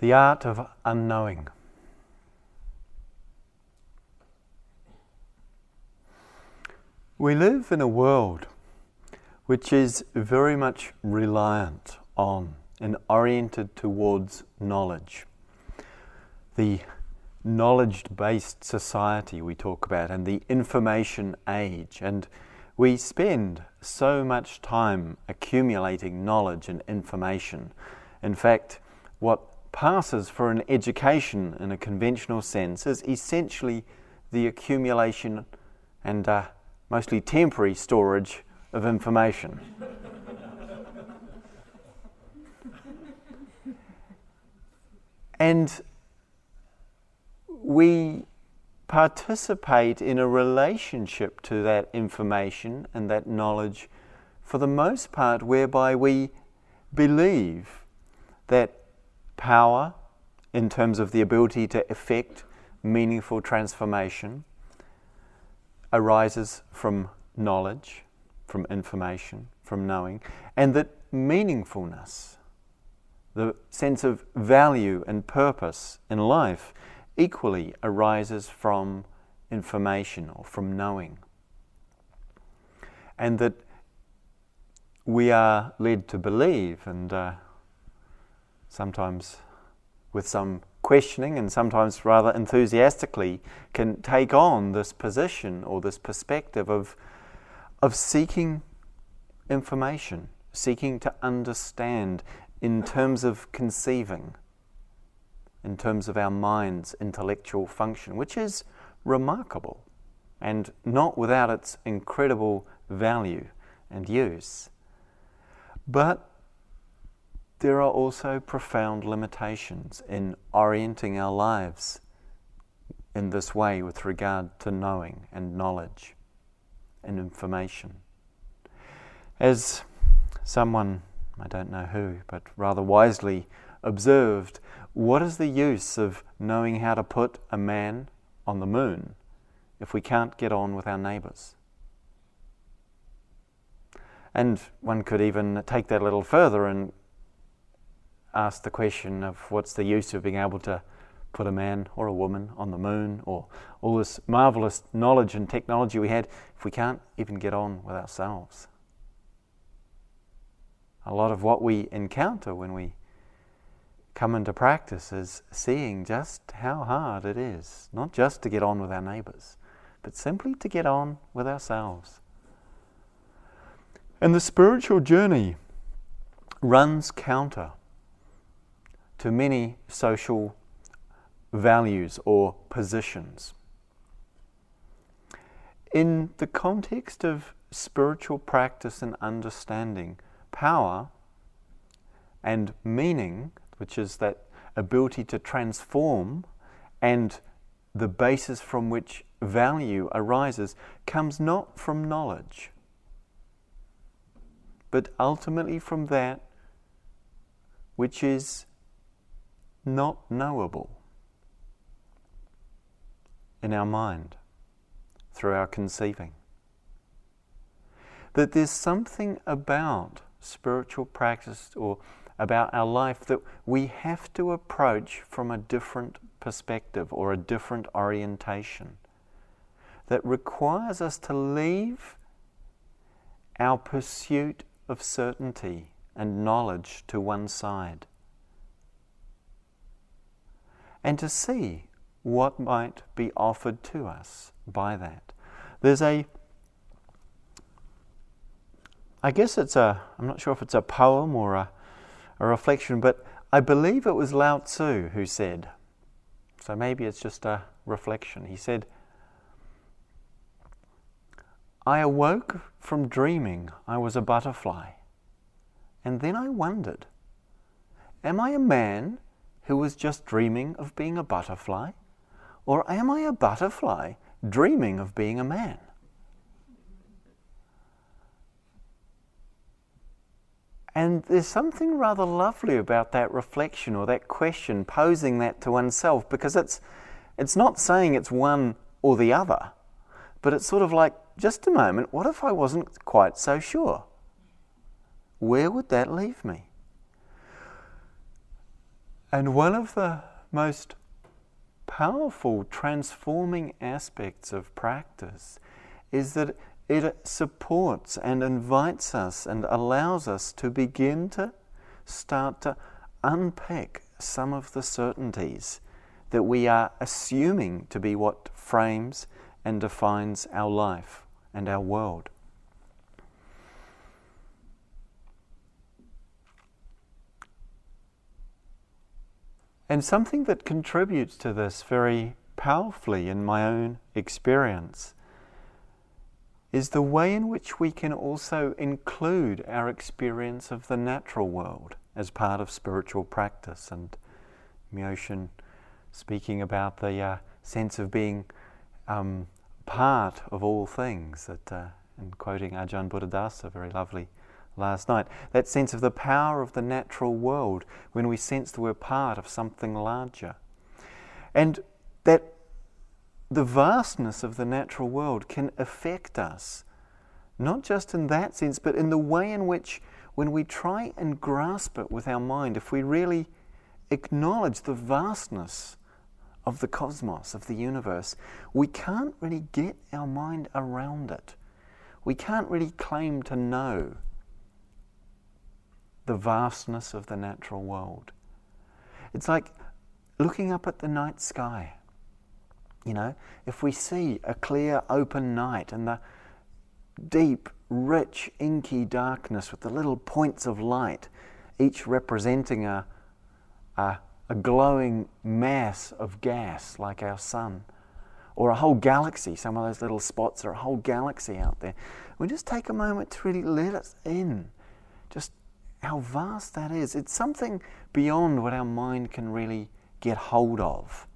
The art of unknowing. We live in a world which is very much reliant on and oriented towards knowledge. The knowledge based society we talk about and the information age. And we spend so much time accumulating knowledge and information. In fact, what passes for an education in a conventional sense is essentially the accumulation and uh, mostly temporary storage of information. and we participate in a relationship to that information and that knowledge for the most part whereby we believe that power in terms of the ability to effect meaningful transformation arises from knowledge, from information, from knowing, and that meaningfulness, the sense of value and purpose in life, equally arises from information or from knowing. And that we are led to believe, and uh, sometimes with some questioning and sometimes rather enthusiastically, can take on this position or this perspective of, of seeking information, seeking to understand in terms of conceiving, in terms of our mind's intellectual function, which is remarkable and not without its incredible value and use. But there are also profound limitations in orienting our lives in this way with regard to knowing and knowledge and information. As someone, I don't know who, but rather wisely observed, what is the use of knowing how to put a man on the moon if we can't get on with our neighbours? And one could even take that a little further and ask the question of what's the use of being able to put a man or a woman on the moon or all this marvelous knowledge and technology we had if we can't even get on with ourselves. A lot of what we encounter when we come into practice is seeing just how hard it is, not just to get on with our neighbours, but simply to get on with ourselves. And the spiritual journey runs counter to many social values or positions. In the context of spiritual practice and understanding, power and meaning, which is that ability to transform and the basis from which value arises, comes not from knowledge, but ultimately from that which is not knowable in our mind through our conceiving. That there's something about spiritual practice or about our life that we have to approach from a different perspective or a different orientation that requires us to leave our pursuit of certainty and knowledge to one side and to see what might be offered to us by that. There's a, I guess it's a, I'm not sure if it's a poem or a, a reflection, but I believe it was Lao Tzu who said, so maybe it's just a reflection. He said, I awoke from dreaming I was a butterfly, and then I wondered, am I a man who was just dreaming of being a butterfly? Or am I a butterfly dreaming of being a man? And there's something rather lovely about that reflection or that question, posing that to oneself, because it's, it's not saying it's one or the other, but it's sort of like, just a moment, what if I wasn't quite so sure? Where would that leave me? And one of the most powerful transforming aspects of practice is that it supports and invites us and allows us to begin to start to unpick some of the certainties that we are assuming to be what frames and defines our life and our world. And something that contributes to this very powerfully in my own experience is the way in which we can also include our experience of the natural world as part of spiritual practice. And Myoshin speaking about the uh, sense of being um, part of all things, that, uh, and quoting Ajahn Buddhadasa, very lovely last night, that sense of the power of the natural world when we sense that we're part of something larger. And that the vastness of the natural world can affect us, not just in that sense, but in the way in which, when we try and grasp it with our mind, if we really acknowledge the vastness of the cosmos, of the universe, we can't really get our mind around it. We can't really claim to know the vastness of the natural world. It's like looking up at the night sky. You know, if we see a clear, open night and the deep, rich, inky darkness with the little points of light, each representing a, a, a glowing mass of gas like our sun, or a whole galaxy, some of those little spots are a whole galaxy out there. We just take a moment to really let us in. Just how vast that is. It's something beyond what our mind can really get hold of.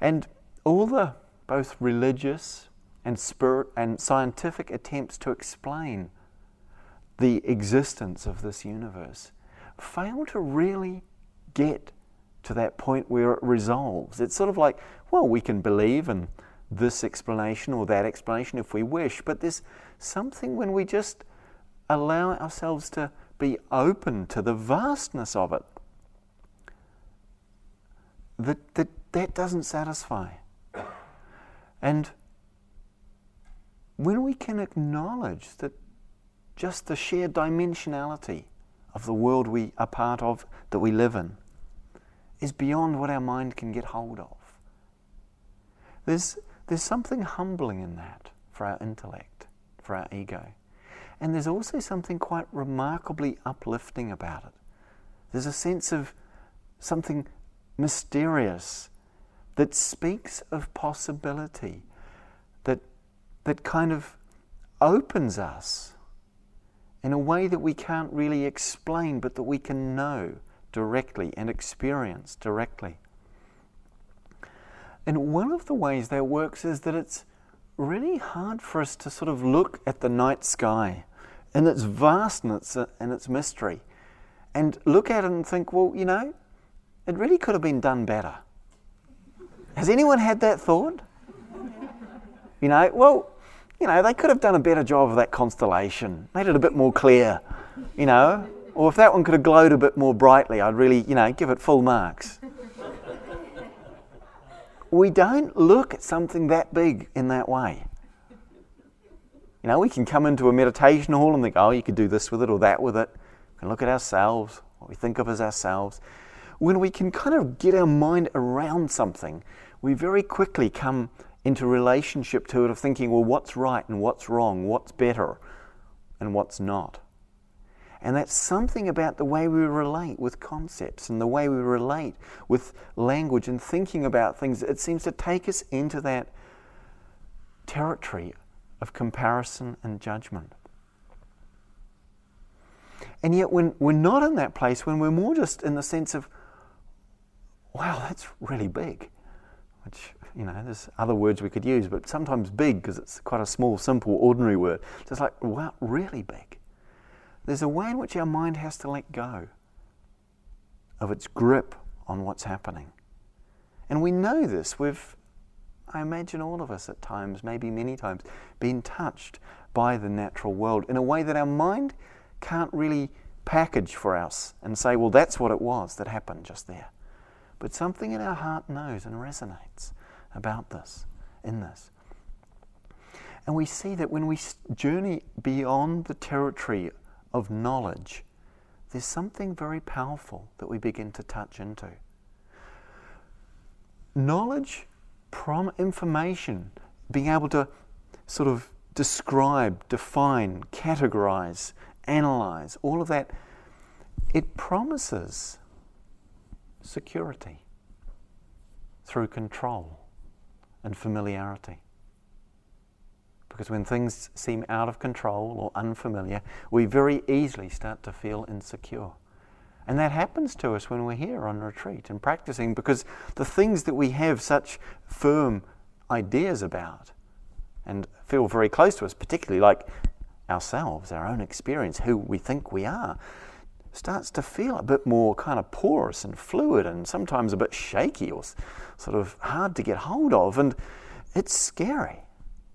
And all the both religious and spirit and scientific attempts to explain the existence of this universe fail to really get to that point where it resolves. It's sort of like, well, we can believe in this explanation or that explanation if we wish, but there's something when we just allow ourselves to be open to the vastness of it. That, that, that doesn't satisfy. And when we can acknowledge that just the sheer dimensionality of the world we are part of, that we live in, is beyond what our mind can get hold of. There's, there's something humbling in that for our intellect, for our ego. And there's also something quite remarkably uplifting about it. There's a sense of something mysterious that speaks of possibility, that, that kind of opens us in a way that we can't really explain, but that we can know directly and experience directly. And one of the ways that works is that it's really hard for us to sort of look at the night sky in its vastness and its mystery and look at it and think, well, you know, it really could have been done better. Has anyone had that thought? You know, well, you know, they could have done a better job of that constellation, made it a bit more clear, you know, or if that one could have glowed a bit more brightly, I'd really, you know, give it full marks. we don't look at something that big in that way. You know, we can come into a meditation hall and think, oh, you could do this with it or that with it. We can look at ourselves, what we think of as ourselves. When we can kind of get our mind around something, we very quickly come into relationship to it of thinking, well, what's right and what's wrong, what's better and what's not. And that's something about the way we relate with concepts and the way we relate with language and thinking about things. It seems to take us into that territory of comparison and judgment. And yet, when we're not in that place, when we're more just in the sense of, wow, that's really big, which, you know, there's other words we could use, but sometimes big because it's quite a small, simple, ordinary word. Just like, wow, really big. There's a way in which our mind has to let go of its grip on what's happening. And we know this. We've I imagine all of us at times, maybe many times, been touched by the natural world in a way that our mind can't really package for us and say, well, that's what it was that happened just there. But something in our heart knows and resonates about this, in this. And we see that when we journey beyond the territory of knowledge, there's something very powerful that we begin to touch into. Knowledge, prom information, being able to sort of describe, define, categorize, analyze, all of that, it promises security through control and familiarity. Because when things seem out of control or unfamiliar, we very easily start to feel insecure. And that happens to us when we're here on retreat and practicing because the things that we have such firm ideas about and feel very close to us, particularly like ourselves, our own experience, who we think we are, starts to feel a bit more kind of porous and fluid and sometimes a bit shaky or sort of hard to get hold of. And it's scary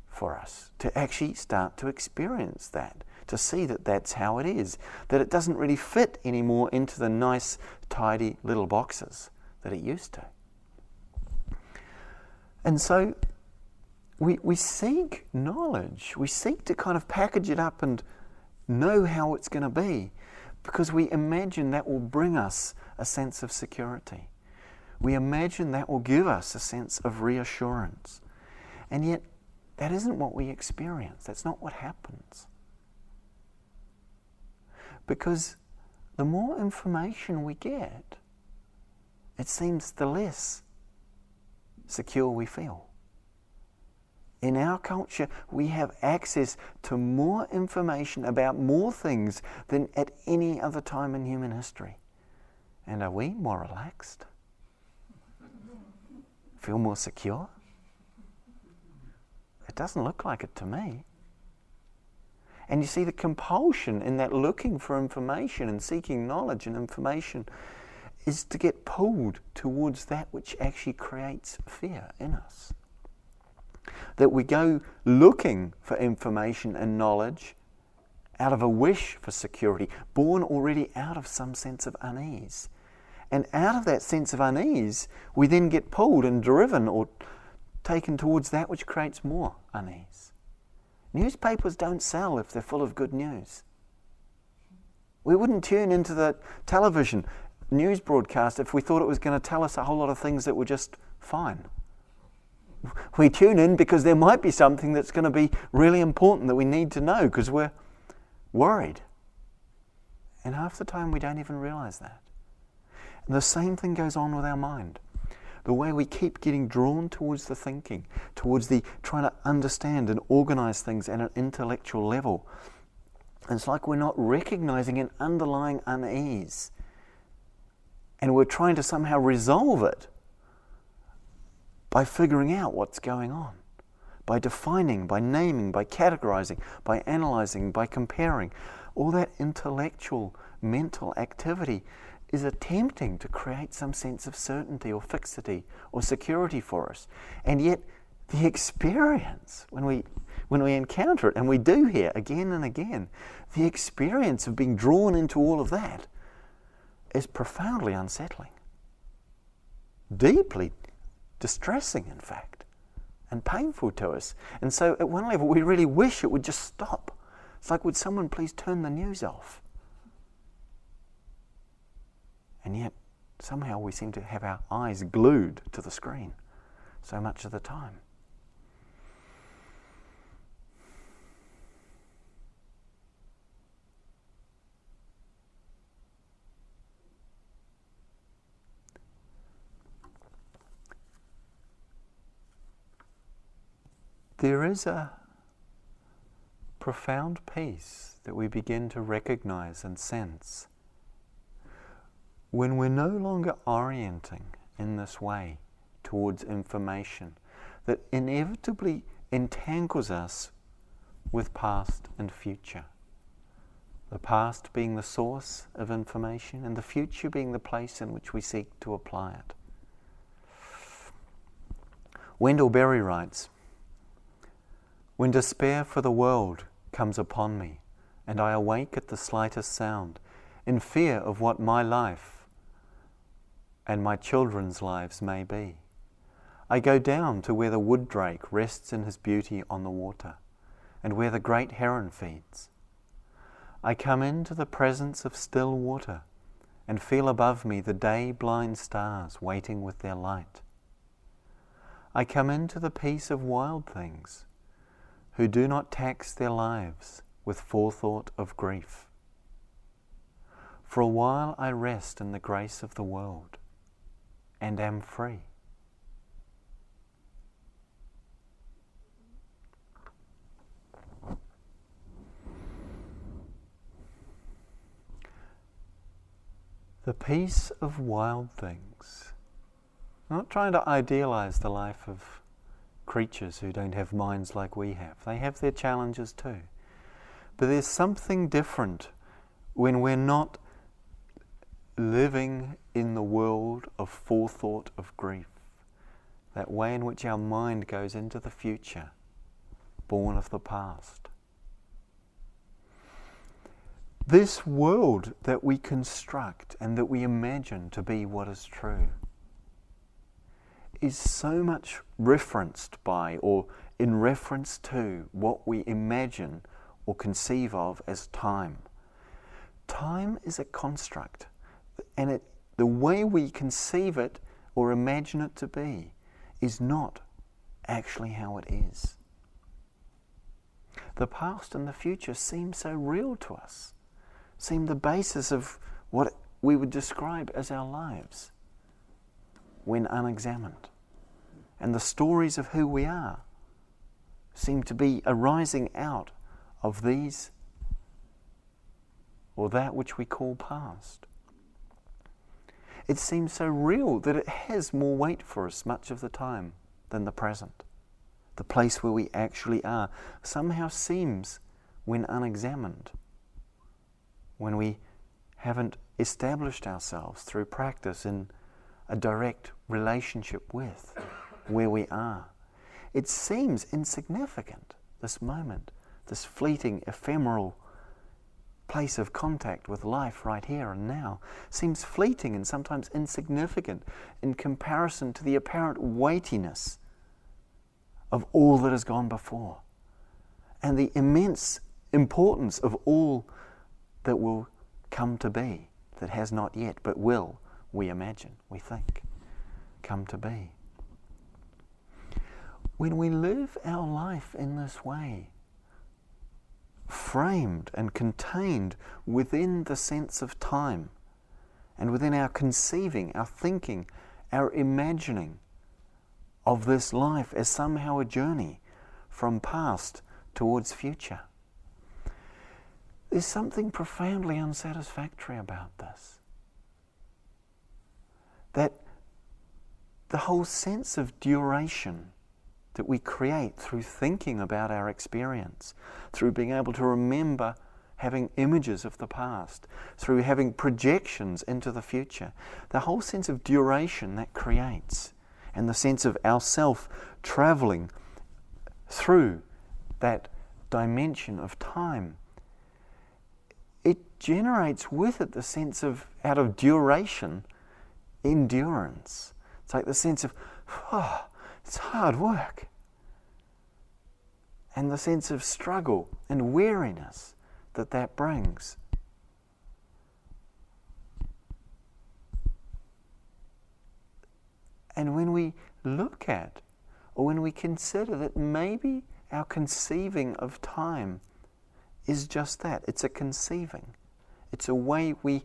for us to actually start to experience that, to see that that's how it is, that it doesn't really fit anymore into the nice, tidy little boxes that it used to. And so we, we seek knowledge. We seek to kind of package it up and know how it's going to be because we imagine that will bring us a sense of security. We imagine that will give us a sense of reassurance. And yet, that isn't what we experience. That's not what happens. Because the more information we get, it seems the less secure we feel. In our culture, we have access to more information about more things than at any other time in human history. And are we more relaxed? Feel more secure? It doesn't look like it to me. And you see the compulsion in that looking for information and seeking knowledge and information is to get pulled towards that which actually creates fear in us that we go looking for information and knowledge out of a wish for security, born already out of some sense of unease. And out of that sense of unease, we then get pulled and driven or taken towards that which creates more unease. Newspapers don't sell if they're full of good news. We wouldn't tune into the television news broadcast if we thought it was going to tell us a whole lot of things that were just fine we tune in because there might be something that's going to be really important that we need to know because we're worried. And half the time we don't even realize that. And the same thing goes on with our mind. The way we keep getting drawn towards the thinking, towards the trying to understand and organize things at an intellectual level. It's like we're not recognizing an underlying unease. And we're trying to somehow resolve it by figuring out what's going on, by defining, by naming, by categorizing, by analyzing, by comparing. All that intellectual, mental activity is attempting to create some sense of certainty or fixity or security for us. And yet, the experience, when we, when we encounter it, and we do here again and again, the experience of being drawn into all of that is profoundly unsettling, deeply distressing, in fact, and painful to us. And so, at one level, we really wish it would just stop. It's like, would someone please turn the news off? And yet, somehow we seem to have our eyes glued to the screen so much of the time. there is a profound peace that we begin to recognize and sense when we're no longer orienting in this way towards information that inevitably entangles us with past and future. The past being the source of information and the future being the place in which we seek to apply it. Wendell Berry writes when despair for the world comes upon me, and I awake at the slightest sound, in fear of what my life and my children's lives may be. I go down to where the wood drake rests in his beauty on the water, and where the great heron feeds. I come into the presence of still water, and feel above me the day blind stars waiting with their light. I come into the peace of wild things, who do not tax their lives with forethought of grief. For a while I rest in the grace of the world and am free. The peace of wild things. I'm not trying to idealize the life of creatures who don't have minds like we have. They have their challenges too. But there's something different when we're not living in the world of forethought of grief, that way in which our mind goes into the future, born of the past. This world that we construct and that we imagine to be what is true is so much referenced by or in reference to what we imagine or conceive of as time. Time is a construct, and it, the way we conceive it or imagine it to be is not actually how it is. The past and the future seem so real to us seem the basis of what we would describe as our lives when unexamined. And the stories of who we are seem to be arising out of these or that which we call past. It seems so real that it has more weight for us much of the time than the present. The place where we actually are somehow seems, when unexamined, when we haven't established ourselves through practice in a direct relationship with where we are. It seems insignificant, this moment, this fleeting, ephemeral place of contact with life right here and now seems fleeting and sometimes insignificant in comparison to the apparent weightiness of all that has gone before and the immense importance of all that will come to be, that has not yet, but will, we imagine, we think, come to be. When we live our life in this way, framed and contained within the sense of time, and within our conceiving, our thinking, our imagining of this life as somehow a journey from past towards future. There's something profoundly unsatisfactory about this. That the whole sense of duration that we create through thinking about our experience, through being able to remember having images of the past, through having projections into the future, the whole sense of duration that creates, and the sense of ourself traveling through that dimension of time it generates with it the sense of, out of duration, endurance. It's like the sense of, oh, it's hard work. And the sense of struggle and weariness that that brings. And when we look at, or when we consider that maybe our conceiving of time is just that it's a conceiving, it's a way we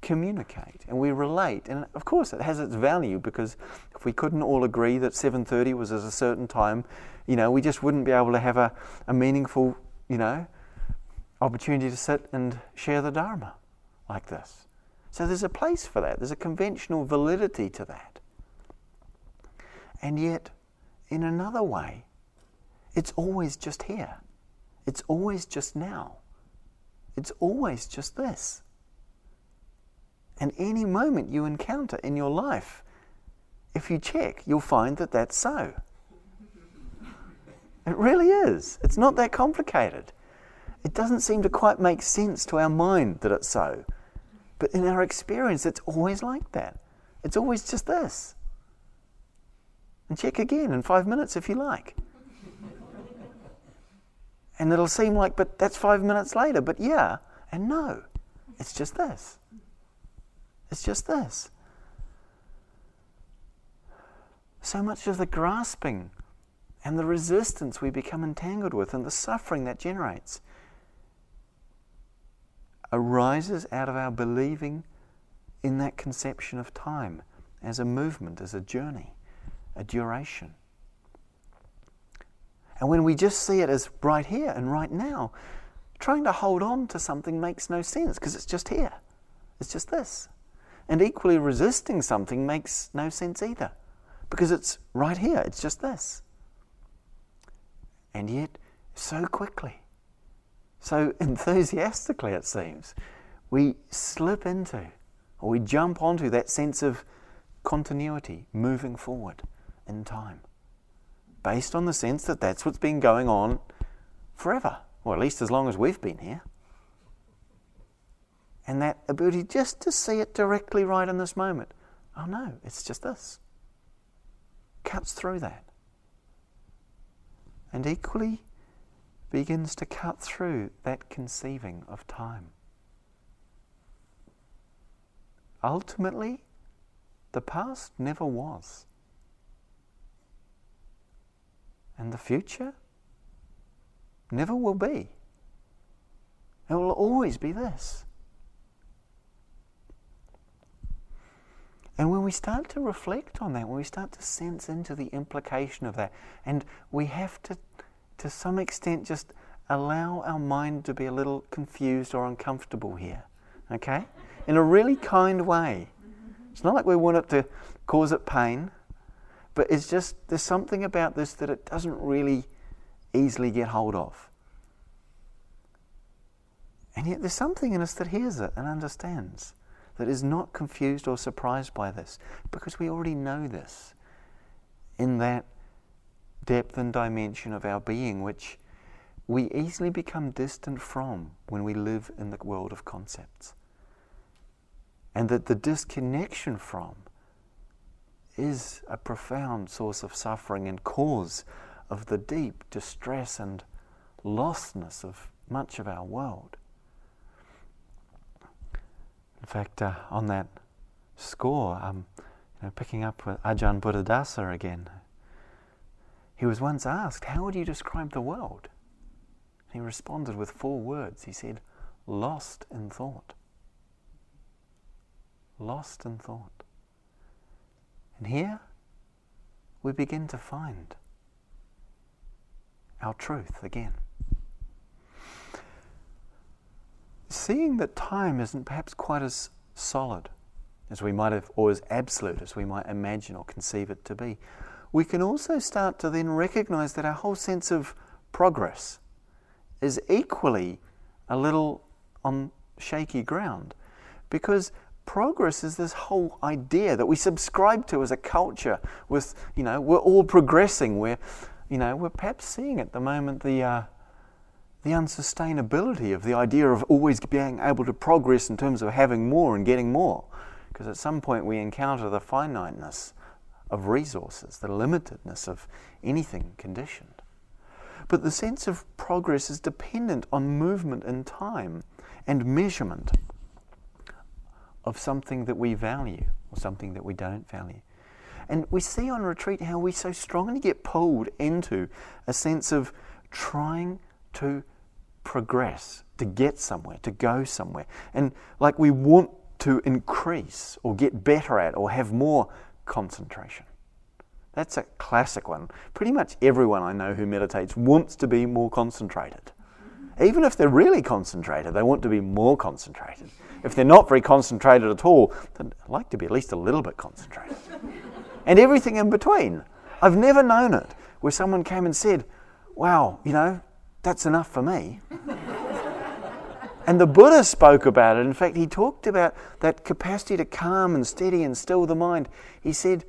communicate and we relate. And of course it has its value because if we couldn't all agree that 7.30 was at a certain time you know we just wouldn't be able to have a, a meaningful you know opportunity to sit and share the dharma like this. So there's a place for that. There's a conventional validity to that. And yet in another way it's always just here. It's always just now. It's always just this. And any moment you encounter in your life, if you check, you'll find that that's so. It really is. It's not that complicated. It doesn't seem to quite make sense to our mind that it's so. But in our experience, it's always like that. It's always just this. And check again in five minutes if you like. and it'll seem like, but that's five minutes later. But yeah, and no. It's just this. It's just this. So much of the grasping and the resistance we become entangled with and the suffering that generates arises out of our believing in that conception of time as a movement, as a journey, a duration. And when we just see it as right here and right now, trying to hold on to something makes no sense because it's just here. It's just this. And equally, resisting something makes no sense either because it's right here. It's just this. And yet, so quickly, so enthusiastically, it seems, we slip into or we jump onto that sense of continuity, moving forward in time, based on the sense that that's what's been going on forever, or at least as long as we've been here. And that ability just to see it directly right in this moment. Oh no, it's just this. Cuts through that. And equally begins to cut through that conceiving of time. Ultimately, the past never was. And the future never will be. It will always be this. And when we start to reflect on that, when we start to sense into the implication of that, and we have to, to some extent, just allow our mind to be a little confused or uncomfortable here, okay? In a really kind way. It's not like we want it to cause it pain, but it's just there's something about this that it doesn't really easily get hold of. And yet there's something in us that hears it and understands that is not confused or surprised by this because we already know this in that depth and dimension of our being which we easily become distant from when we live in the world of concepts. And that the disconnection from is a profound source of suffering and cause of the deep distress and lostness of much of our world. In fact, uh, on that score, I'm you know, picking up with Ajahn Buddhadasa again. He was once asked, How would you describe the world? he responded with four words. He said, Lost in thought. Lost in thought. And here we begin to find our truth again. Seeing that time isn't perhaps quite as solid as we might have, or as absolute as we might imagine or conceive it to be, we can also start to then recognize that our whole sense of progress is equally a little on shaky ground. Because progress is this whole idea that we subscribe to as a culture with, you know, we're all progressing. We're, you know, we're perhaps seeing at the moment the, uh, the unsustainability of the idea of always being able to progress in terms of having more and getting more. Because at some point we encounter the finiteness of resources, the limitedness of anything conditioned. But the sense of progress is dependent on movement in time and measurement of something that we value or something that we don't value. And we see on retreat how we so strongly get pulled into a sense of trying to progress, to get somewhere, to go somewhere. And like we want to increase or get better at or have more concentration. That's a classic one. Pretty much everyone I know who meditates wants to be more concentrated. Even if they're really concentrated, they want to be more concentrated. If they're not very concentrated at all, they'd like to be at least a little bit concentrated. and everything in between. I've never known it where someone came and said, Wow, you know, that's enough for me. and the Buddha spoke about it. In fact, he talked about that capacity to calm and steady and still the mind. He said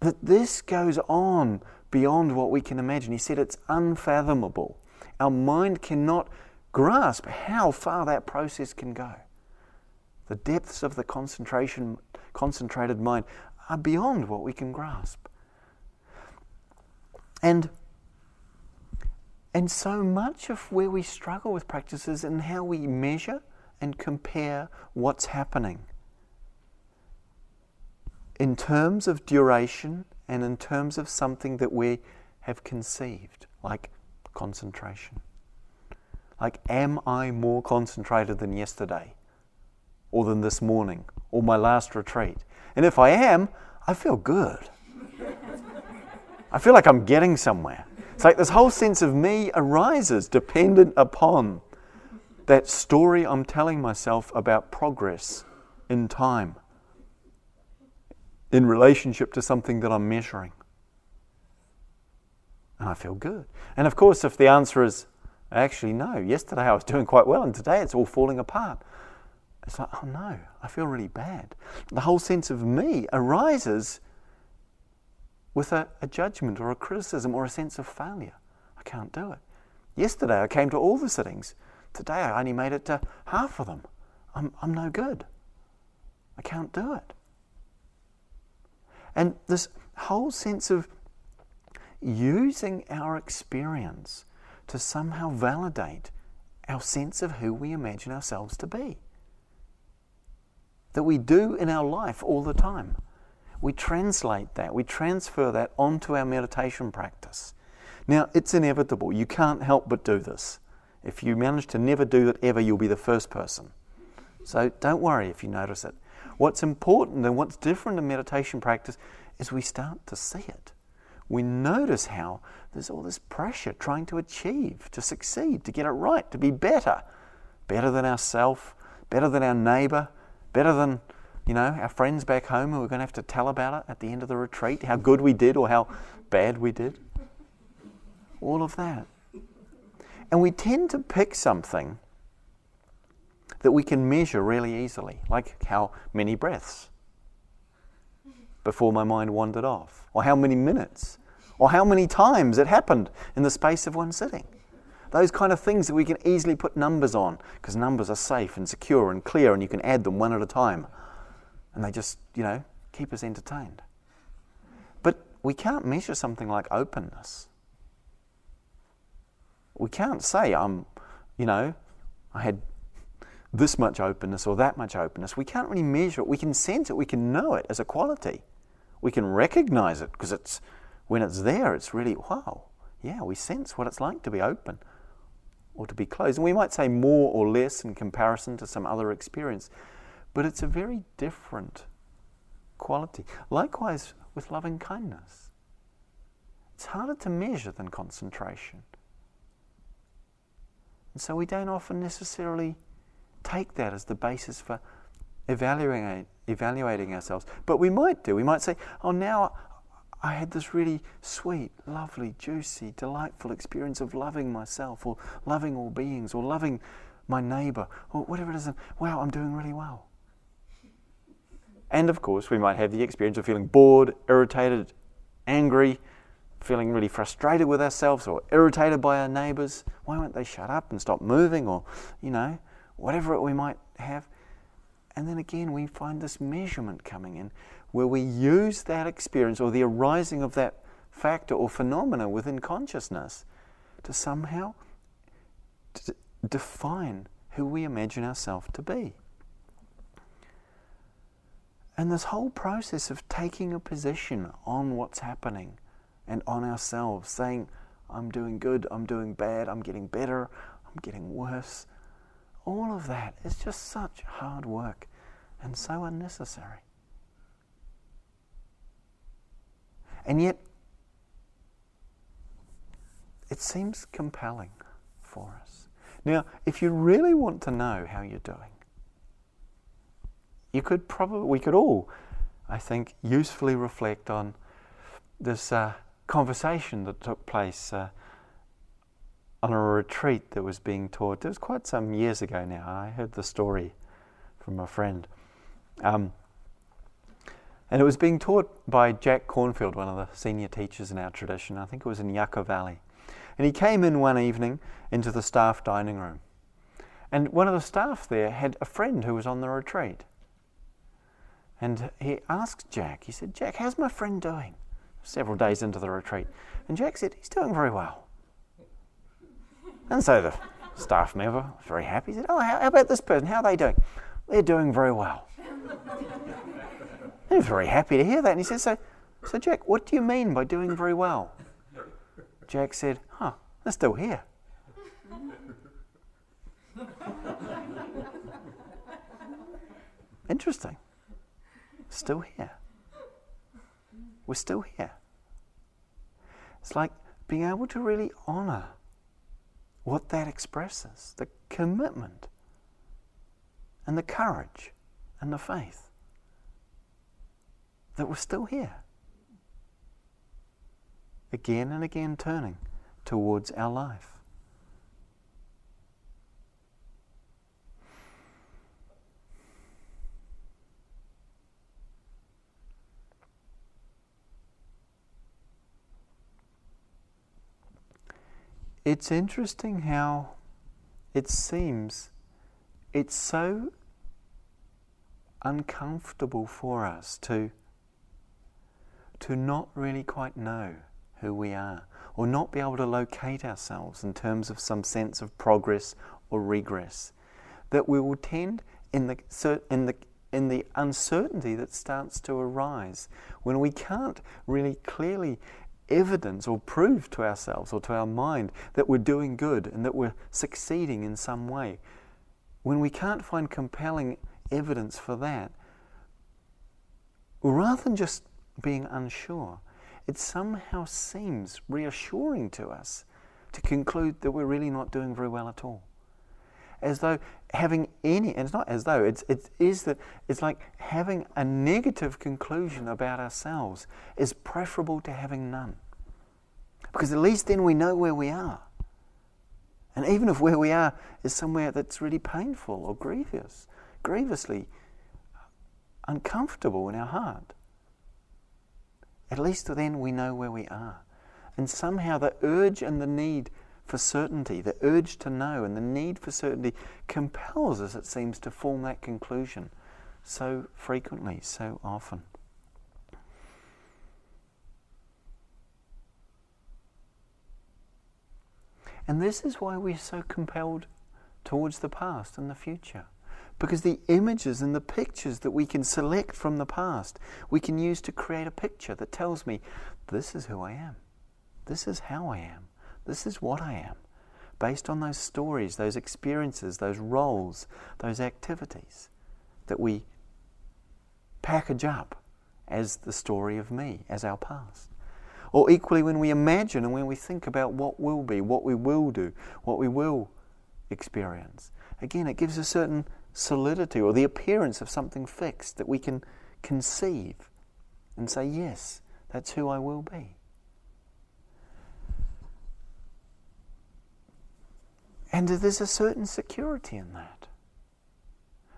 that this goes on beyond what we can imagine. He said it's unfathomable. Our mind cannot grasp how far that process can go. The depths of the concentration, concentrated mind are beyond what we can grasp. And, and so much of where we struggle with practices and how we measure and compare what's happening in terms of duration and in terms of something that we have conceived, like concentration. Like, am I more concentrated than yesterday, or than this morning, or my last retreat? And if I am, I feel good. I feel like I'm getting somewhere. It's like this whole sense of me arises dependent upon that story I'm telling myself about progress in time, in relationship to something that I'm measuring. And I feel good. And of course, if the answer is actually no, yesterday I was doing quite well and today it's all falling apart, it's like, oh no, I feel really bad. The whole sense of me arises with a, a judgment or a criticism or a sense of failure. I can't do it. Yesterday I came to all the sittings. Today I only made it to half of them. I'm, I'm no good. I can't do it. And this whole sense of using our experience to somehow validate our sense of who we imagine ourselves to be. That we do in our life all the time we translate that, we transfer that onto our meditation practice. Now, it's inevitable. You can't help but do this. If you manage to never do it ever, you'll be the first person. So don't worry if you notice it. What's important and what's different in meditation practice is we start to see it. We notice how there's all this pressure trying to achieve, to succeed, to get it right, to be better. Better than ourself, better than our neighbor, better than you know, our friends back home who are going to have to tell about it at the end of the retreat, how good we did or how bad we did. All of that. And we tend to pick something that we can measure really easily, like how many breaths before my mind wandered off, or how many minutes, or how many times it happened in the space of one sitting. Those kind of things that we can easily put numbers on, because numbers are safe and secure and clear, and you can add them one at a time and they just, you know, keep us entertained. But we can't measure something like openness. We can't say, I'm, you know, I had this much openness or that much openness. We can't really measure it. We can sense it. We can know it as a quality. We can recognize it because it's when it's there, it's really wow. Yeah, we sense what it's like to be open or to be closed. And we might say more or less in comparison to some other experience. But it's a very different quality. Likewise with loving kindness. It's harder to measure than concentration. And so we don't often necessarily take that as the basis for evaluating, evaluating ourselves. But we might do. We might say, oh, now I had this really sweet, lovely, juicy, delightful experience of loving myself or loving all beings or loving my neighbor or whatever it is. And wow, I'm doing really well. And of course, we might have the experience of feeling bored, irritated, angry, feeling really frustrated with ourselves or irritated by our neighbours. Why won't they shut up and stop moving? Or, you know, whatever we might have. And then again, we find this measurement coming in where we use that experience or the arising of that factor or phenomena within consciousness to somehow define who we imagine ourselves to be. And this whole process of taking a position on what's happening and on ourselves, saying, I'm doing good, I'm doing bad, I'm getting better, I'm getting worse, all of that is just such hard work and so unnecessary. And yet, it seems compelling for us. Now, if you really want to know how you're doing, you could probably, we could all, I think, usefully reflect on this uh, conversation that took place uh, on a retreat that was being taught. It was quite some years ago now. I heard the story from a friend. Um, and it was being taught by Jack Kornfield, one of the senior teachers in our tradition. I think it was in Yucca Valley. And he came in one evening into the staff dining room. And one of the staff there had a friend who was on the retreat. And he asked Jack, he said, Jack, how's my friend doing? Several days into the retreat. And Jack said, he's doing very well. And so the staff member very happy. He said, Oh, how, how about this person? How are they doing? They're doing very well. he was very happy to hear that. And he said, so, so, Jack, what do you mean by doing very well? Jack said, Huh, they're still here. Interesting. Still here. We're still here. It's like being able to really honor what that expresses the commitment and the courage and the faith that we're still here. Again and again turning towards our life. It's interesting how it seems it's so uncomfortable for us to to not really quite know who we are or not be able to locate ourselves in terms of some sense of progress or regress. That we will tend in the in the in the uncertainty that starts to arise when we can't really clearly evidence or prove to ourselves or to our mind that we're doing good and that we're succeeding in some way, when we can't find compelling evidence for that, rather than just being unsure, it somehow seems reassuring to us to conclude that we're really not doing very well at all. As though having any, and it's not as though, it's, it is that it's like having a negative conclusion about ourselves is preferable to having none. Because at least then we know where we are. And even if where we are is somewhere that's really painful or grievous, grievously uncomfortable in our heart, at least then we know where we are. And somehow the urge and the need for certainty, the urge to know and the need for certainty compels us, it seems, to form that conclusion so frequently, so often. And this is why we're so compelled towards the past and the future. Because the images and the pictures that we can select from the past, we can use to create a picture that tells me this is who I am. This is how I am. This is what I am. Based on those stories, those experiences, those roles, those activities that we package up as the story of me, as our past. Or equally, when we imagine and when we think about what will be, what we will do, what we will experience, again, it gives a certain solidity or the appearance of something fixed that we can conceive and say, yes, that's who I will be. And there's a certain security in that.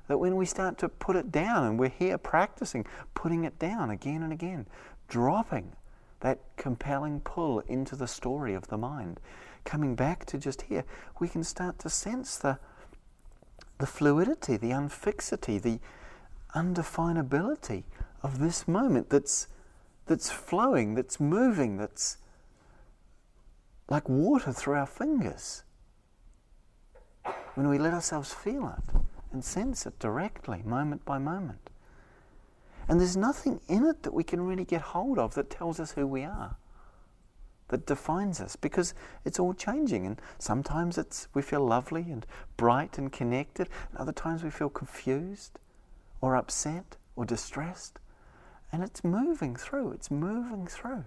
That when we start to put it down, and we're here practicing putting it down again and again, dropping that compelling pull into the story of the mind. Coming back to just here, we can start to sense the, the fluidity, the unfixity, the undefinability of this moment that's, that's flowing, that's moving, that's like water through our fingers. When we let ourselves feel it and sense it directly, moment by moment. And there's nothing in it that we can really get hold of that tells us who we are, that defines us, because it's all changing. And sometimes it's, we feel lovely and bright and connected, and other times we feel confused or upset or distressed. And it's moving through, it's moving through.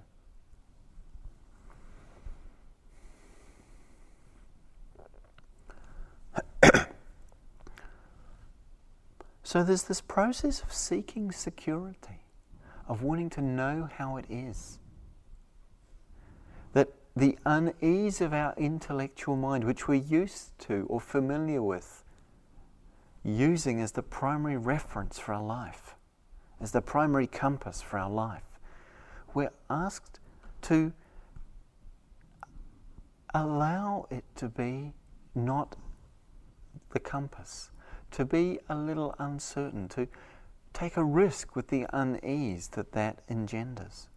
So there's this process of seeking security, of wanting to know how it is. That the unease of our intellectual mind, which we're used to or familiar with, using as the primary reference for our life, as the primary compass for our life, we're asked to allow it to be not the compass, to be a little uncertain, to take a risk with the unease that that engenders.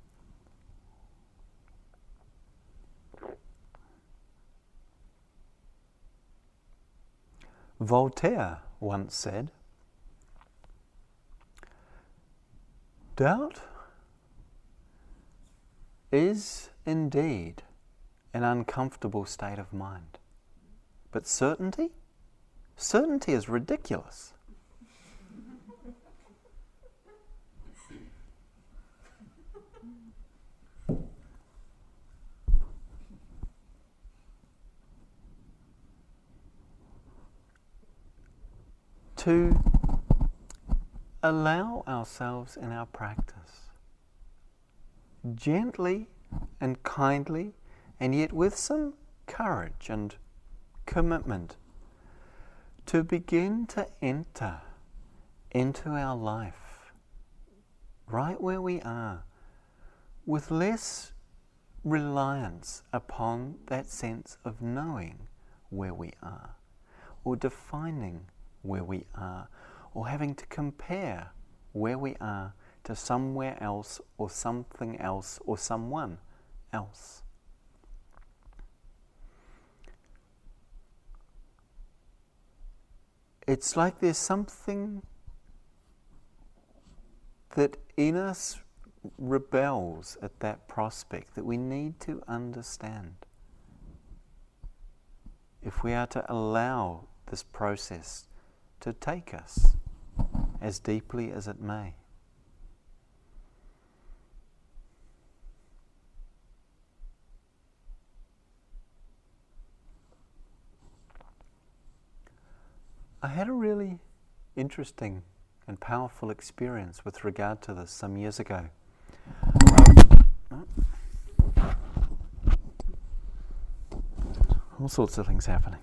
Voltaire once said, Doubt is indeed an uncomfortable state of mind. But certainty? Certainty is ridiculous. to allow ourselves in our practice gently and kindly, and yet with some courage and commitment to begin to enter into our life right where we are with less reliance upon that sense of knowing where we are or defining where we are or having to compare where we are to somewhere else or something else or someone else. It's like there's something that in us rebels at that prospect that we need to understand. If we are to allow this process to take us as deeply as it may. I had a really interesting and powerful experience with regard to this some years ago. All sorts of things happening.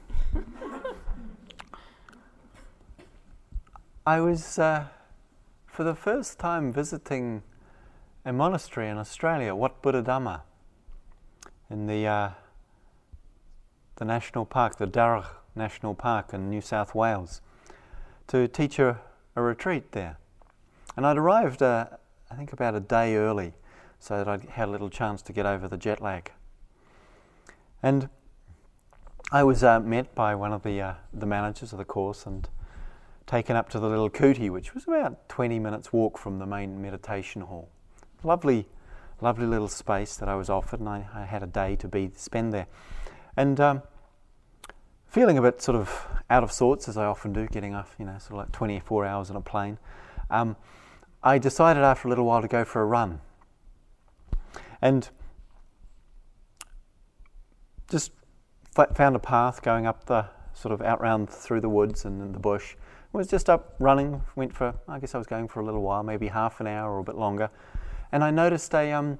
I was, uh, for the first time, visiting a monastery in Australia, Wat Buddha Dhamma, in the, uh, the national park, the Dharug National Park in New South Wales, to teach a, a retreat there. And I'd arrived, uh, I think, about a day early so that I'd had a little chance to get over the jet lag. And I was uh, met by one of the, uh, the managers of the course and taken up to the little kuti, which was about 20 minutes walk from the main meditation hall. Lovely, lovely little space that I was offered, and I, I had a day to be spend there. And um, feeling a bit sort of out of sorts, as I often do, getting off, you know, sort of like 24 hours on a plane, um, I decided after a little while to go for a run. And just found a path going up the sort of out round through the woods and the bush was just up running, went for, I guess I was going for a little while, maybe half an hour or a bit longer. And I noticed a, um,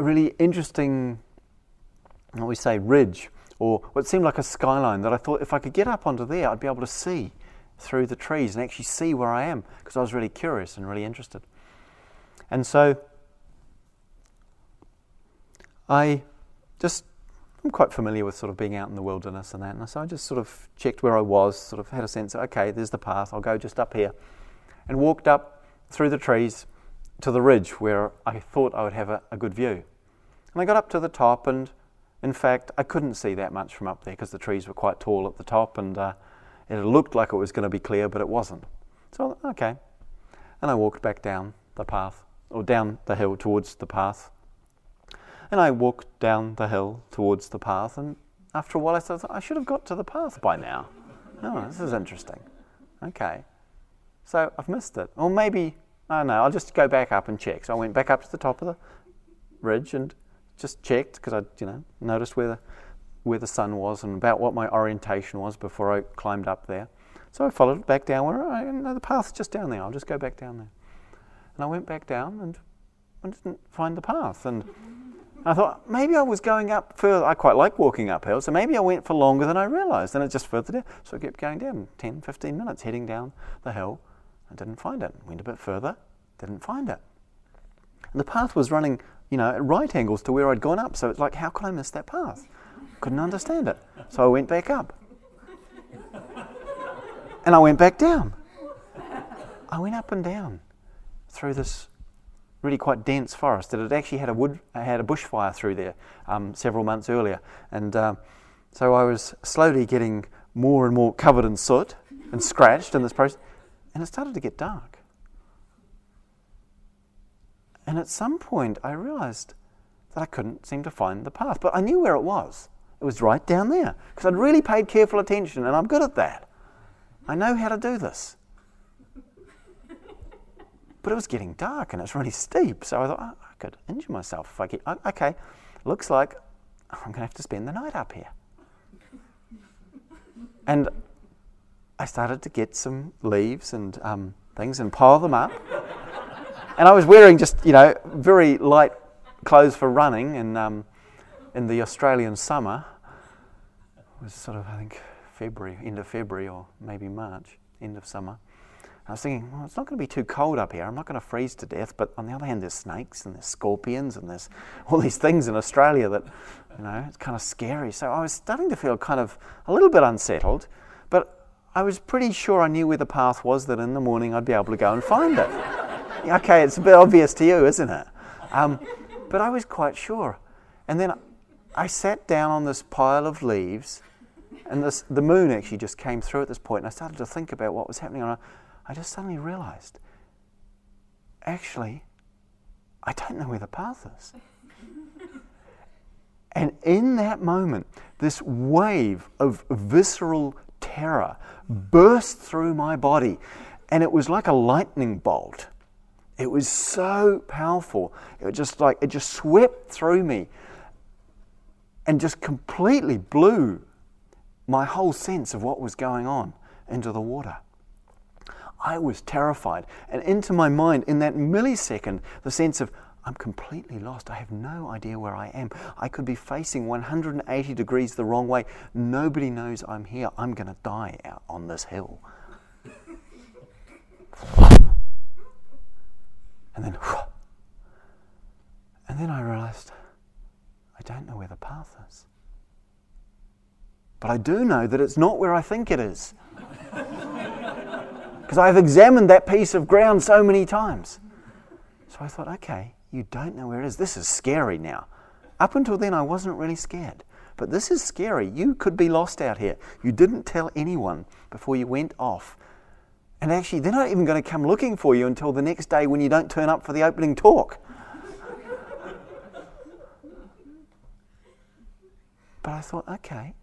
a really interesting, what we say, ridge, or what seemed like a skyline that I thought if I could get up onto there, I'd be able to see through the trees and actually see where I am because I was really curious and really interested. And so I just I'm quite familiar with sort of being out in the wilderness and that. And so I just sort of checked where I was, sort of had a sense, of, okay, there's the path, I'll go just up here. And walked up through the trees to the ridge where I thought I would have a, a good view. And I got up to the top, and in fact, I couldn't see that much from up there because the trees were quite tall at the top, and uh, it looked like it was going to be clear, but it wasn't. So, okay. And I walked back down the path, or down the hill towards the path and I walked down the hill towards the path, and after a while I thought, I should have got to the path by now. Oh, this is interesting. Okay. So I've missed it. Or maybe, I don't know, I'll just go back up and check. So I went back up to the top of the ridge and just checked because I, you know, noticed where the, where the sun was and about what my orientation was before I climbed up there. So I followed it back down where I, know the path's just down there. I'll just go back down there. And I went back down and I didn't find the path. And I thought maybe I was going up further. I quite like walking uphill, so maybe I went for longer than I realized. And it just further down. So I kept going down 10, 15 minutes, heading down the hill. I didn't find it. Went a bit further, didn't find it. And the path was running, you know, at right angles to where I'd gone up. So it's like, how could I miss that path? Couldn't understand it. So I went back up. And I went back down. I went up and down through this really quite dense forest that had actually had a wood had a bushfire through there um, several months earlier, and uh, so I was slowly getting more and more covered in soot and scratched in this process, and it started to get dark. And at some point, I realized that I couldn't seem to find the path, but I knew where it was. It was right down there because I'd really paid careful attention, and I'm good at that. I know how to do this. But it was getting dark and it's really steep, so I thought oh, I could injure myself if I get. Okay, looks like I'm going to have to spend the night up here. And I started to get some leaves and um, things and pile them up. And I was wearing just, you know, very light clothes for running in, um, in the Australian summer. It was sort of, I think, February, end of February or maybe March, end of summer. I was thinking, well, it's not going to be too cold up here. I'm not going to freeze to death. But on the other hand, there's snakes and there's scorpions and there's all these things in Australia that, you know, it's kind of scary. So I was starting to feel kind of a little bit unsettled. But I was pretty sure I knew where the path was, that in the morning I'd be able to go and find it. okay, it's a bit obvious to you, isn't it? Um, but I was quite sure. And then I sat down on this pile of leaves, and this, the moon actually just came through at this point, and I started to think about what was happening. And I just suddenly realized actually, I don't know where the path is. and in that moment, this wave of visceral terror burst through my body, and it was like a lightning bolt. It was so powerful. It was just like it just swept through me and just completely blew my whole sense of what was going on into the water. I was terrified. And into my mind, in that millisecond, the sense of, I'm completely lost. I have no idea where I am. I could be facing 180 degrees the wrong way. Nobody knows I'm here. I'm going to die out on this hill. And then, and then I realized I don't know where the path is. But I do know that it's not where I think it is because I've examined that piece of ground so many times. So I thought, okay, you don't know where it is. This is scary now. Up until then, I wasn't really scared. But this is scary. You could be lost out here. You didn't tell anyone before you went off. And actually, they're not even going to come looking for you until the next day when you don't turn up for the opening talk. but I thought, okay,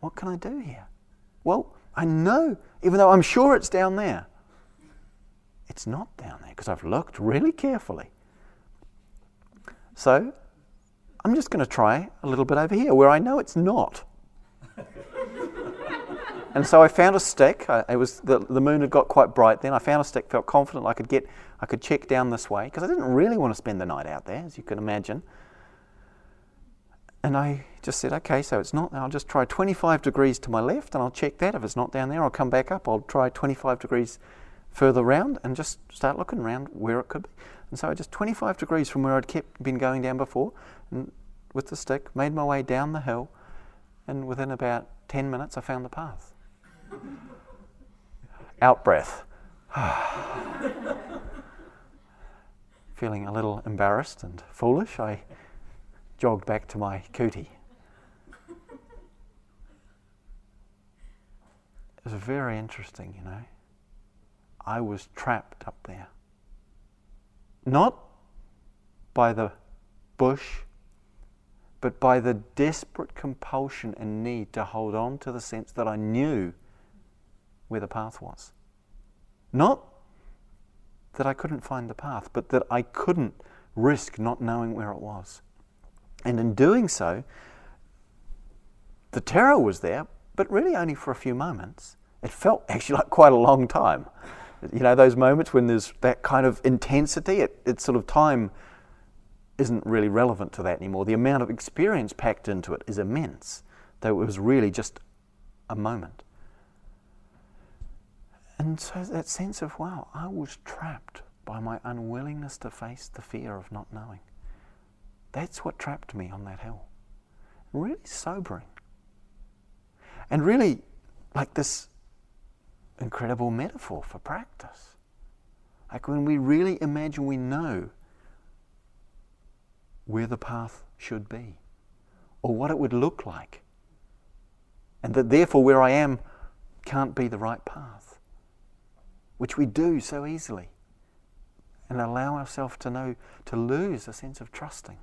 what can I do here? Well, I know, even though I'm sure it's down there. It's not down there because I've looked really carefully. So I'm just going to try a little bit over here where I know it's not. And so I found a stick. I, it was the, the moon had got quite bright then. I found a stick, felt confident I could get, I could check down this way because I didn't really want to spend the night out there, as you can imagine. And I just said, okay, so it's not, I'll just try 25 degrees to my left and I'll check that. If it's not down there, I'll come back up. I'll try 25 degrees further round and just start looking around where it could be. And so I just 25 degrees from where I'd kept been going down before, and with the stick, made my way down the hill, and within about 10 minutes, I found the path. Out breath. Feeling a little embarrassed and foolish, I jogged back to my kuti. It was very interesting, you know. I was trapped up there. Not by the bush, but by the desperate compulsion and need to hold on to the sense that I knew where the path was. Not that I couldn't find the path, but that I couldn't risk not knowing where it was. And in doing so, the terror was there, but really only for a few moments. It felt actually like quite a long time. You know, those moments when there's that kind of intensity, it, it's sort of time isn't really relevant to that anymore. The amount of experience packed into it is immense, though it was really just a moment. And so that sense of, wow, I was trapped by my unwillingness to face the fear of not knowing. That's what trapped me on that hill. Really sobering. And really, like this incredible metaphor for practice. Like when we really imagine we know where the path should be or what it would look like, and that therefore where I am can't be the right path, which we do so easily, and allow ourselves to know, to lose a sense of trusting,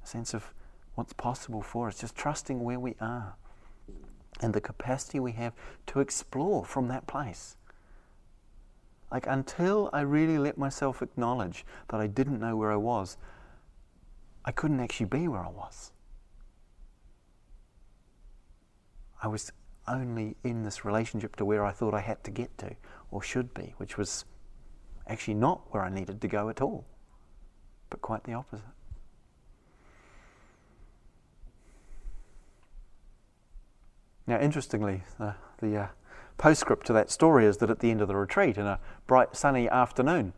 a sense of what's possible for us, just trusting where we are and the capacity we have to explore from that place. Like until I really let myself acknowledge that I didn't know where I was, I couldn't actually be where I was. I was only in this relationship to where I thought I had to get to or should be, which was actually not where I needed to go at all, but quite the opposite. Now, interestingly, the, the uh, postscript to that story is that at the end of the retreat, in a bright sunny afternoon,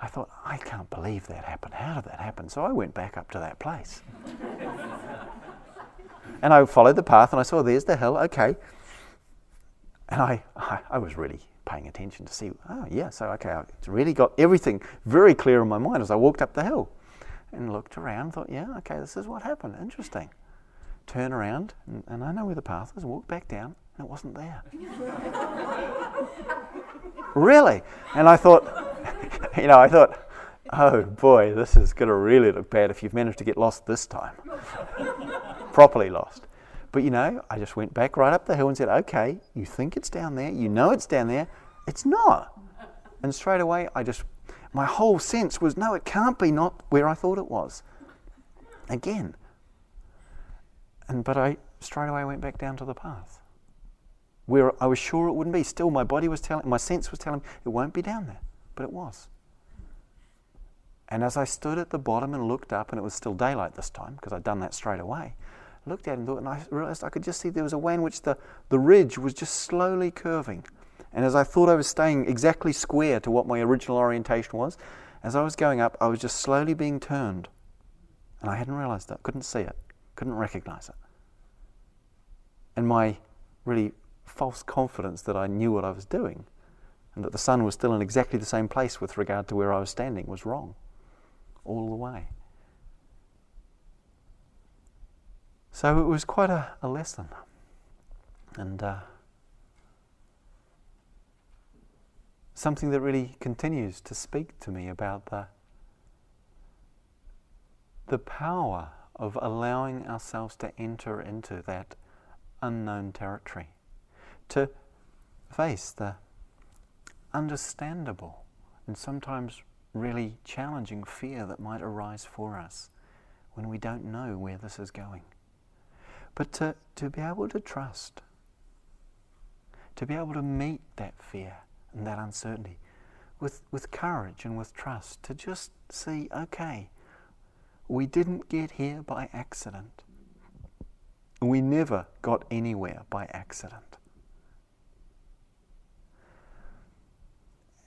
I thought, I can't believe that happened. How did that happen? So I went back up to that place. and I followed the path and I saw there's the hill, okay. And I, I, I was really paying attention to see, oh, yeah, so okay, I really got everything very clear in my mind as I walked up the hill and looked around, thought, yeah, okay, this is what happened. Interesting turn around, and, and I know where the path is, walk back down, and it wasn't there. really? And I thought, you know, I thought, oh boy, this is going to really look bad if you've managed to get lost this time. Properly lost. But you know, I just went back right up the hill and said, okay, you think it's down there, you know it's down there, it's not. And straight away, I just, my whole sense was, no, it can't be not where I thought it was. Again, and but I straight away went back down to the path. Where I was sure it wouldn't be. Still my body was telling my sense was telling it won't be down there. But it was. And as I stood at the bottom and looked up, and it was still daylight this time, because I'd done that straight away, Looked at it and thought, and I realized I could just see there was a way in which the, the ridge was just slowly curving. And as I thought I was staying exactly square to what my original orientation was, as I was going up, I was just slowly being turned. And I hadn't realized that, couldn't see it couldn't recognize it. And my really false confidence that I knew what I was doing and that the sun was still in exactly the same place with regard to where I was standing was wrong all the way. So it was quite a, a lesson. And uh, something that really continues to speak to me about the, the power of allowing ourselves to enter into that unknown territory, to face the understandable and sometimes really challenging fear that might arise for us when we don't know where this is going. But to, to be able to trust, to be able to meet that fear and that uncertainty with, with courage and with trust, to just see, okay, we didn't get here by accident. We never got anywhere by accident.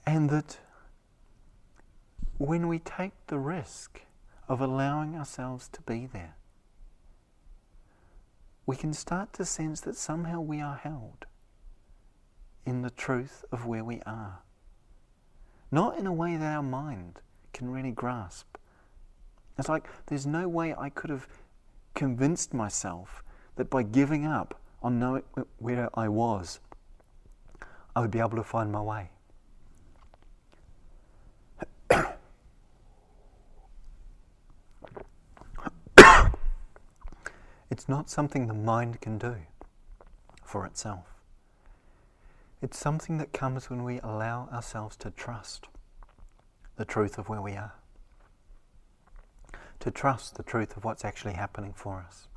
And that when we take the risk of allowing ourselves to be there, we can start to sense that somehow we are held in the truth of where we are. Not in a way that our mind can really grasp, it's like there's no way I could have convinced myself that by giving up on knowing where I was, I would be able to find my way. It's not something the mind can do for itself. It's something that comes when we allow ourselves to trust the truth of where we are to trust the truth of what's actually happening for us.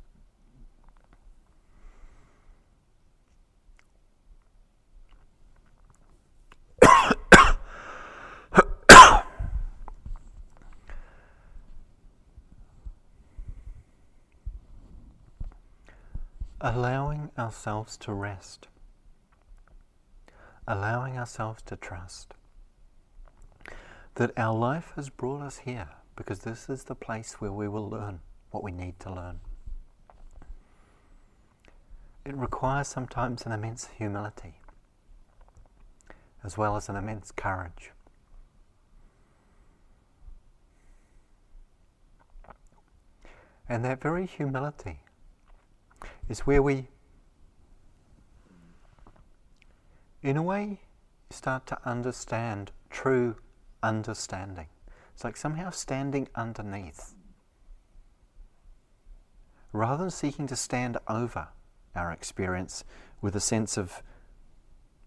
Allowing ourselves to rest, allowing ourselves to trust that our life has brought us here because this is the place where we will learn what we need to learn. It requires sometimes an immense humility. as well as an immense courage. And that very humility is where we, in a way, start to understand true understanding. It's like somehow standing underneath. Rather than seeking to stand over our experience with a sense of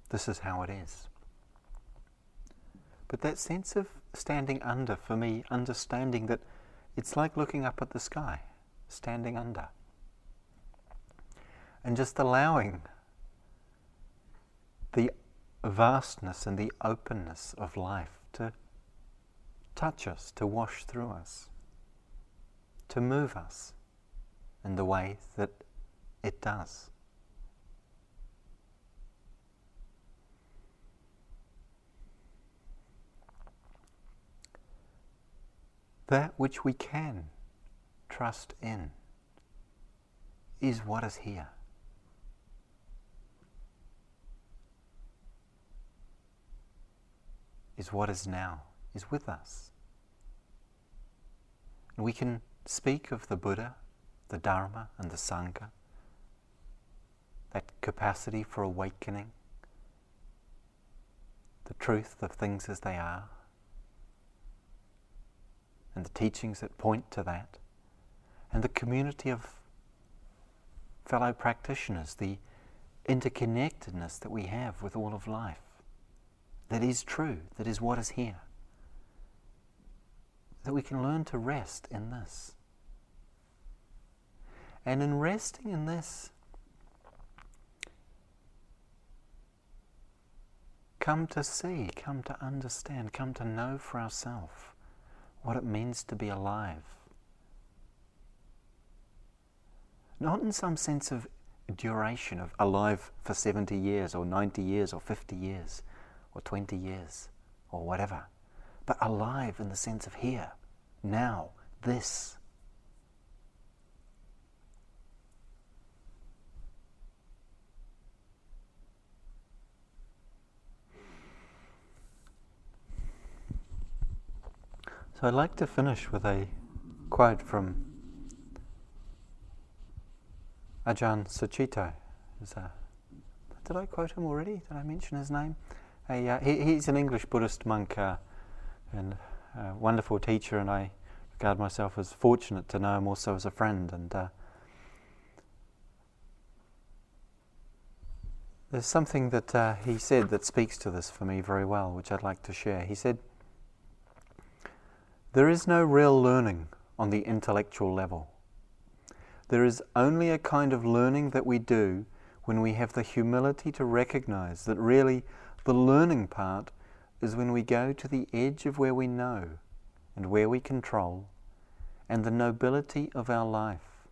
this is how it is. But that sense of standing under, for me, understanding that it's like looking up at the sky, standing under. And just allowing the vastness and the openness of life to touch us, to wash through us, to move us in the way that it does. That which we can trust in is what is here. Is what is now, is with us. And we can speak of the Buddha, the Dharma, and the Sangha, that capacity for awakening, the truth of things as they are and the teachings that point to that, and the community of fellow practitioners, the interconnectedness that we have with all of life, that is true, that is what is here. That we can learn to rest in this. And in resting in this, come to see, come to understand, come to know for ourselves what it means to be alive. Not in some sense of duration of alive for 70 years or 90 years or 50 years or 20 years or whatever, but alive in the sense of here, now, this. So I'd like to finish with a quote from Ajahn Sucitto. did I quote him already? Did I mention his name? A, uh, he, he's an English Buddhist monk uh, and a wonderful teacher, and I regard myself as fortunate to know him also as a friend. And uh, there's something that uh, he said that speaks to this for me very well, which I'd like to share. He said, there is no real learning on the intellectual level. There is only a kind of learning that we do when we have the humility to recognize that really the learning part is when we go to the edge of where we know and where we control and the nobility of our life,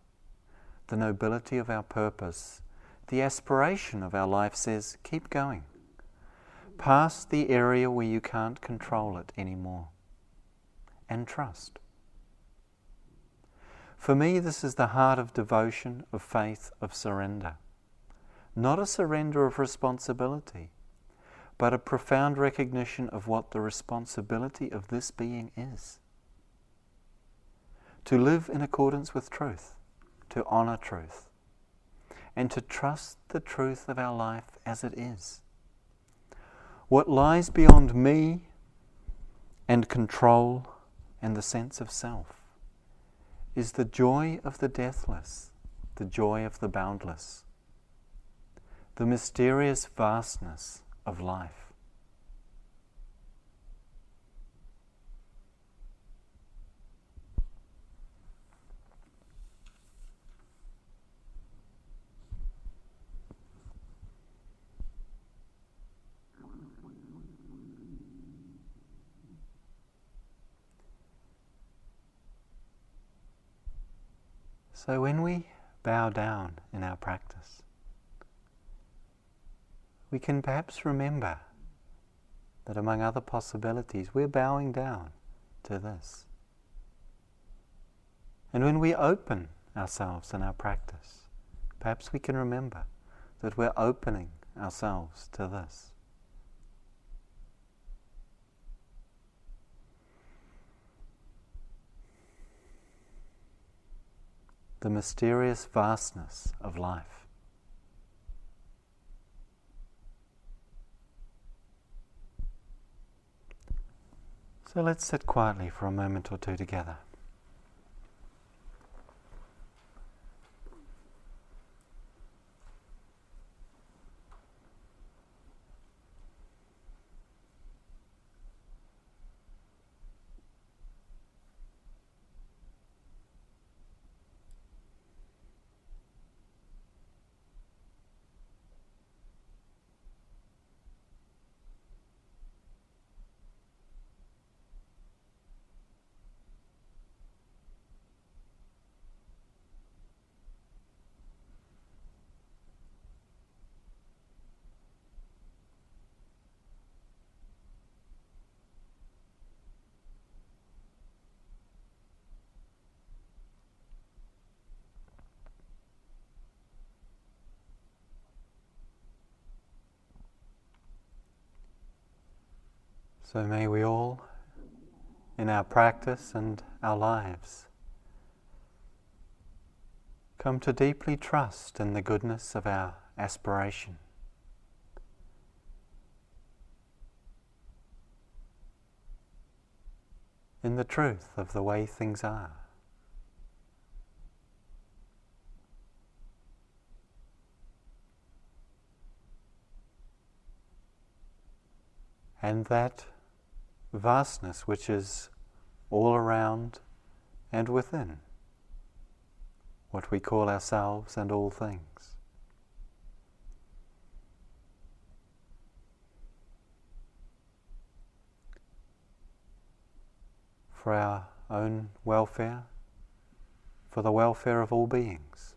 the nobility of our purpose, the aspiration of our life says, keep going. Past the area where you can't control it anymore and trust. For me, this is the heart of devotion, of faith, of surrender. Not a surrender of responsibility, but a profound recognition of what the responsibility of this being is. To live in accordance with truth, to honour truth, and to trust the truth of our life as it is. What lies beyond me and control and the sense of self is the joy of the deathless, the joy of the boundless, the mysterious vastness of life. So when we bow down in our practice, we can perhaps remember that among other possibilities, we're bowing down to this. And when we open ourselves in our practice, perhaps we can remember that we're opening ourselves to this. The mysterious vastness of life. So let's sit quietly for a moment or two together. So may we all, in our practice and our lives, come to deeply trust in the goodness of our aspiration. In the truth of the way things are. And that vastness which is all around and within what we call ourselves and all things. For our own welfare, for the welfare of all beings.